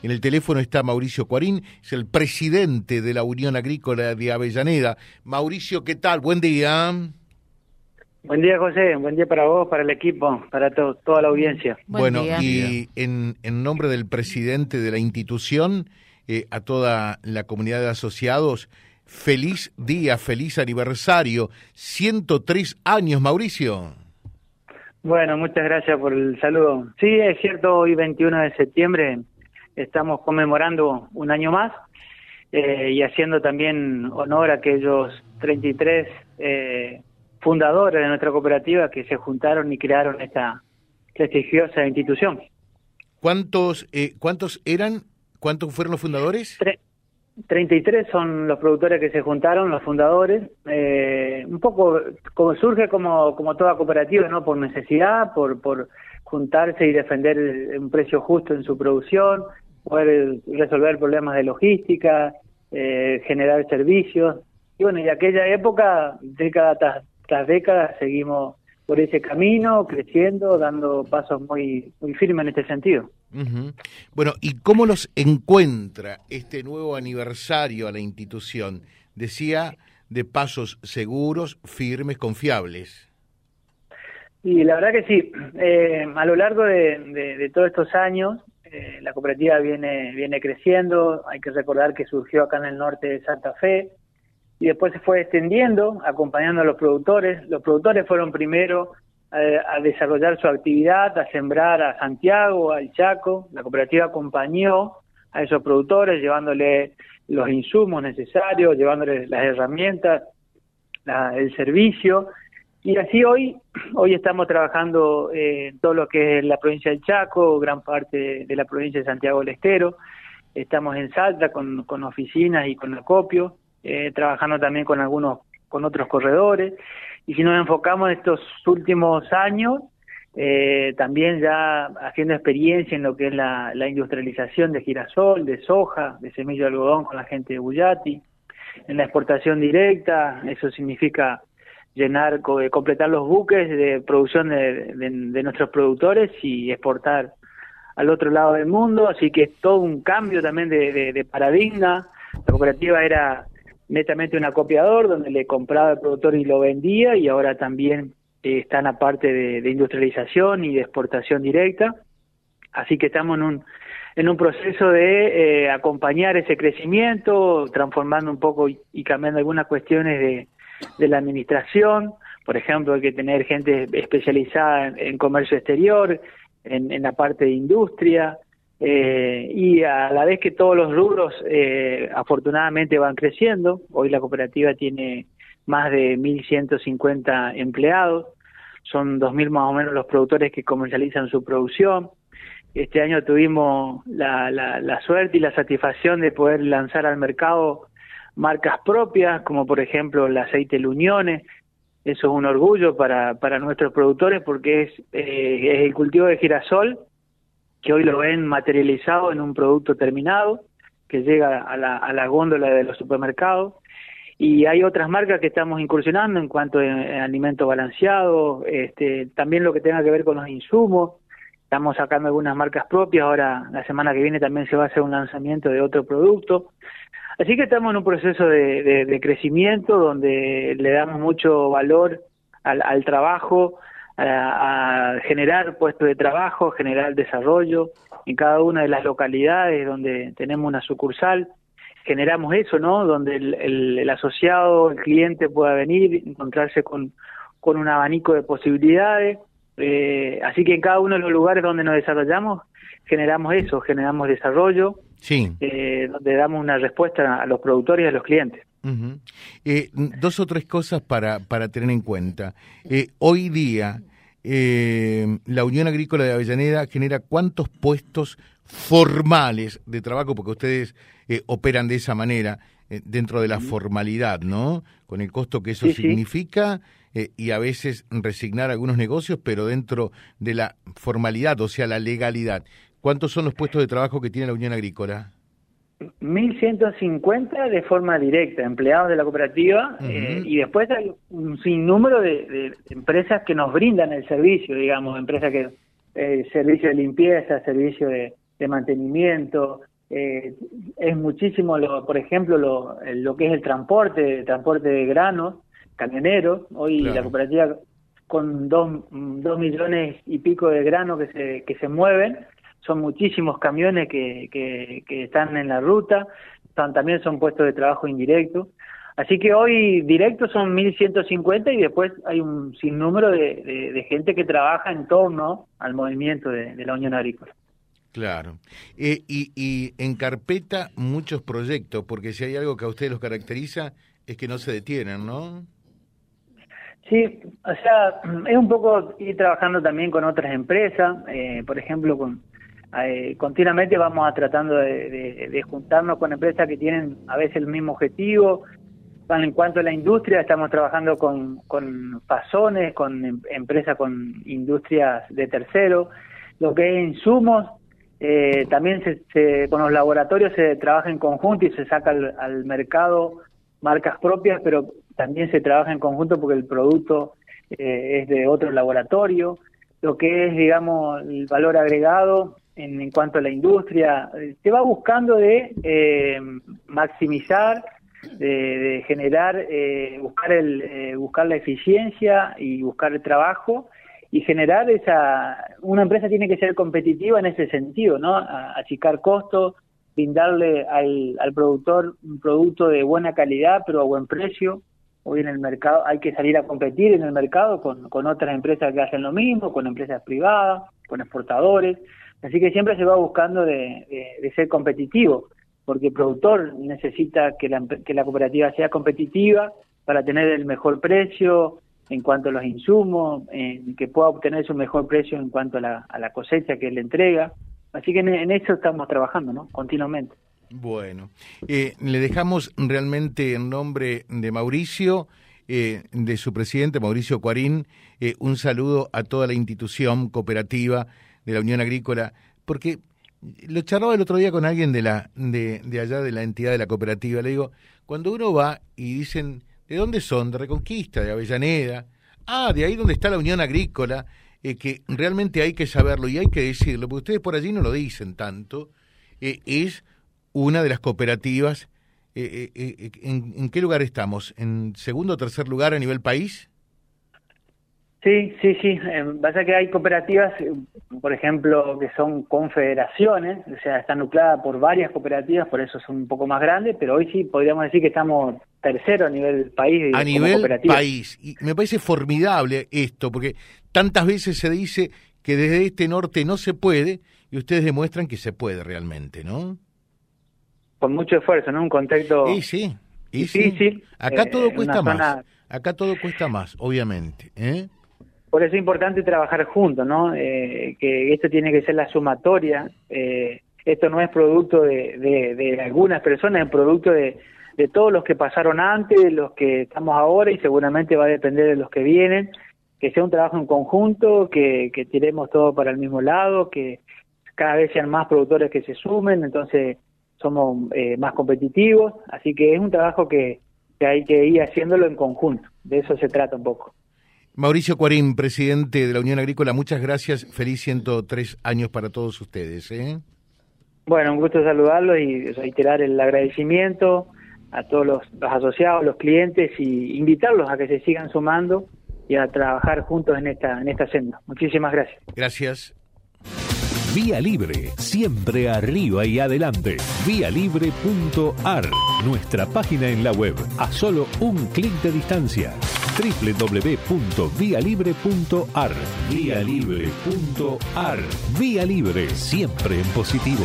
En el teléfono está Mauricio Cuarín, es el presidente de la Unión Agrícola de Avellaneda. Mauricio, ¿qué tal? Buen día. Buen día, José. Buen día para vos, para el equipo, para toda la audiencia. bueno, y en, en, nombre del presidente de la institución, eh, a toda la comunidad de asociados, feliz día, feliz aniversario. 103 años, Mauricio. Bueno, muchas gracias por el saludo. Sí, es cierto, hoy 21 de septiembre estamos conmemorando un año más eh, y haciendo también honor a aquellos 33 eh, fundadores de nuestra cooperativa que se juntaron y crearon esta prestigiosa institución. ¿Cuántos, eh, ¿cuántos eran? ¿Cuántos fueron los fundadores? 33 son los productores que se juntaron, los fundadores, eh, un poco como surge como, como toda cooperativa, ¿no? Por necesidad, por, por juntarse y defender un precio justo en su producción, poder resolver problemas de logística, eh, generar servicios. Y bueno, y aquella época, década tras, tras década, seguimos por ese camino, creciendo, dando pasos muy, muy firmes en este sentido. Bueno, ¿y cómo los encuentra este nuevo aniversario a la institución? Decía, de pasos seguros, firmes, confiables. Y la verdad que sí, eh, a lo largo de, todos estos años, eh, la cooperativa viene, viene creciendo, hay que recordar que surgió acá en el norte de Santa Fe, y después se fue extendiendo, acompañando a los productores. Los productores fueron primero eh, a desarrollar su actividad, a sembrar a Santiago, al Chaco. La cooperativa acompañó a esos productores, llevándole los insumos necesarios, llevándoles las herramientas, el servicio. Y así hoy, hoy estamos trabajando en eh, todo lo que es la provincia del Chaco, gran parte de la provincia de Santiago del Estero. Estamos en Salta con, con oficinas y con acopio eh, trabajando también con algunos, con otros corredores. Y si nos enfocamos en estos últimos años, eh, también ya haciendo experiencia en lo que es la, industrialización de girasol, de soja, de semilla de algodón con la gente de Buyati, en la exportación directa, eso significa llenar, completar los buques de producción de, nuestros productores y exportar al otro lado del mundo, así que es todo un cambio también de, de paradigma. La cooperativa era netamente un acopiador donde le compraba el productor y lo vendía y ahora también eh, están aparte de, de, industrialización y de exportación directa. Así que estamos en un, en un proceso de eh, acompañar ese crecimiento, transformando un poco y, cambiando algunas cuestiones de, de, la administración. Por ejemplo, hay que tener gente especializada en, comercio exterior, en, la parte de industria, eh, y a la vez que todos los rubros eh, afortunadamente van creciendo, hoy la cooperativa tiene más de 1.150 empleados, son 2.000 más o menos los productores que comercializan su producción. Este año tuvimos la, la suerte y la satisfacción de poder lanzar al mercado marcas propias, como por ejemplo el aceite Luñones. Eso es un orgullo para, para nuestros productores porque es, eh, es el cultivo de girasol que hoy lo ven materializado en un producto terminado que llega a la, a la góndola de los supermercados. Y hay otras marcas que estamos incursionando en cuanto a, alimentos balanceados, este, también lo que tenga que ver con los insumos. Estamos sacando algunas marcas propias, ahora la semana que viene también se va a hacer un lanzamiento de otro producto. Así que estamos en un proceso de, de, crecimiento donde le damos mucho valor al, al trabajo, a, generar puestos de trabajo, generar desarrollo en cada una de las localidades donde tenemos una sucursal. Generamos eso, ¿no? Donde el, asociado, el cliente pueda venir, encontrarse con, con un abanico de posibilidades. Eh, así que en cada uno de los lugares donde nos desarrollamos, generamos eso, generamos desarrollo, sí. Eh, donde damos una respuesta a los productores y a los clientes. Eh, dos o tres cosas para, para tener en cuenta. Eh, hoy día, eh, la Unión Agrícola de Avellaneda genera cuántos puestos formales de trabajo, porque ustedes operan de esa manera, dentro de la formalidad, ¿no? Con el costo que eso significa y a veces resignar algunos negocios, pero dentro de la formalidad, o sea, la legalidad. ¿Cuántos son los puestos de trabajo que tiene la Unión Agrícola? 1.150 de forma directa, empleados de la cooperativa, eh, y después hay un sinnúmero de, empresas que nos brindan el servicio, digamos, empresas que, eh, servicio de limpieza, servicio de, de mantenimiento, eh, es muchísimo, lo, por ejemplo, lo, lo que es el transporte, el transporte de granos, camioneros. Hoy la cooperativa con dos, dos millones y pico de granos que se, que se mueven, son muchísimos camiones que, que, están en la ruta, también son puestos de trabajo indirectos. Así que hoy directos son 1.150 y después hay un sinnúmero de, de, gente que trabaja en torno al movimiento de, de la Unión Agrícola. Claro. Eh, y, y en carpeta muchos proyectos, porque si hay algo que a ustedes los caracteriza es que no se detienen, ¿no? Sí, o sea, es un poco ir trabajando también con otras empresas, eh, por ejemplo, con eh, continuamente vamos a tratando de, juntarnos con empresas que tienen a veces el mismo objetivo. En cuanto a la industria, estamos trabajando con, con con em, empresas con industrias de tercero. Lo que es insumos, eh, también se, con los laboratorios se trabaja en conjunto y se saca al, mercado marcas propias, pero también se trabaja en conjunto porque el producto eh, es de otro laboratorio. Lo que es, digamos, el valor agregado en, en cuanto a la industria, eh, se va buscando de eh, maximizar, de, generar, buscar, el, buscar la eficiencia y buscar el trabajo y generar esa una empresa tiene que ser competitiva en ese sentido no achicar costos brindarle al, al productor un producto de buena calidad pero a buen precio. Hoy en el mercado hay que salir a competir en el mercado con, con otras empresas que hacen lo mismo con empresas privadas con exportadores así que siempre se va buscando de, ser competitivo porque el productor necesita que la, que la cooperativa sea competitiva para tener el mejor precio en cuanto a los insumos, en que pueda obtener su mejor precio en cuanto a la, cosecha que le entrega. Así que en, eso estamos trabajando, ¿no? Continuamente. Bueno, eh, le dejamos realmente en nombre de Mauricio, eh, de su presidente, Mauricio Cuarín, eh, un saludo a toda la institución cooperativa de la Unión Agrícola, porque lo charlaba el otro día con alguien de, la, de, de allá de la entidad de la cooperativa, le digo, cuando uno va y dicen ¿De dónde son? De Reconquista, de Avellaneda. Ah, de ahí donde está la Unión Agrícola, eh, que realmente hay que saberlo y hay que decirlo, porque ustedes por allí no lo dicen tanto. Eh, es una de las cooperativas. Eh, en, ¿En qué lugar estamos? ¿En segundo o tercer lugar a nivel país? Sí, sí, sí. pasa que hay cooperativas, por ejemplo, que son confederaciones, o sea, están nucleadas por varias cooperativas, por eso son un poco más grandes, pero hoy sí podríamos decir que estamos tercero a nivel país. A nivel país. Y me parece formidable esto, porque tantas veces se dice que desde este norte no se puede, y ustedes demuestran que se puede realmente, ¿no? Con mucho esfuerzo, ¿no? Un contexto sí, sí, difícil. Acá todo eh, cuesta más. Acá todo cuesta más, obviamente. ¿eh? Por eso es importante trabajar juntos, ¿no? Eh, que esto tiene que ser la sumatoria. Eh, esto no es producto de, de, algunas personas, es producto de, de todos los que pasaron antes, de los que estamos ahora y seguramente va a depender de los que vienen. Que sea un trabajo en conjunto, que, que tiremos todo para el mismo lado, que cada vez sean más productores que se sumen, entonces somos eh, más competitivos. Así que es un trabajo que, que hay que ir haciéndolo en conjunto. De eso se trata un poco. Mauricio Cuarín, presidente de la Unión Agrícola, muchas gracias. Feliz 103 años para todos ustedes. ¿eh? Bueno, un gusto saludarlos y reiterar el agradecimiento a todos los, asociados, los clientes y invitarlos a que se sigan sumando y a trabajar juntos en esta, en esta senda. Muchísimas gracias. Gracias. Vía Libre, siempre arriba y adelante. Vialibre.ar, nuestra página en la web, a solo un clic de distancia www.vialibre.ar. Vía Libre.ar. Vía Libre, siempre en positivo.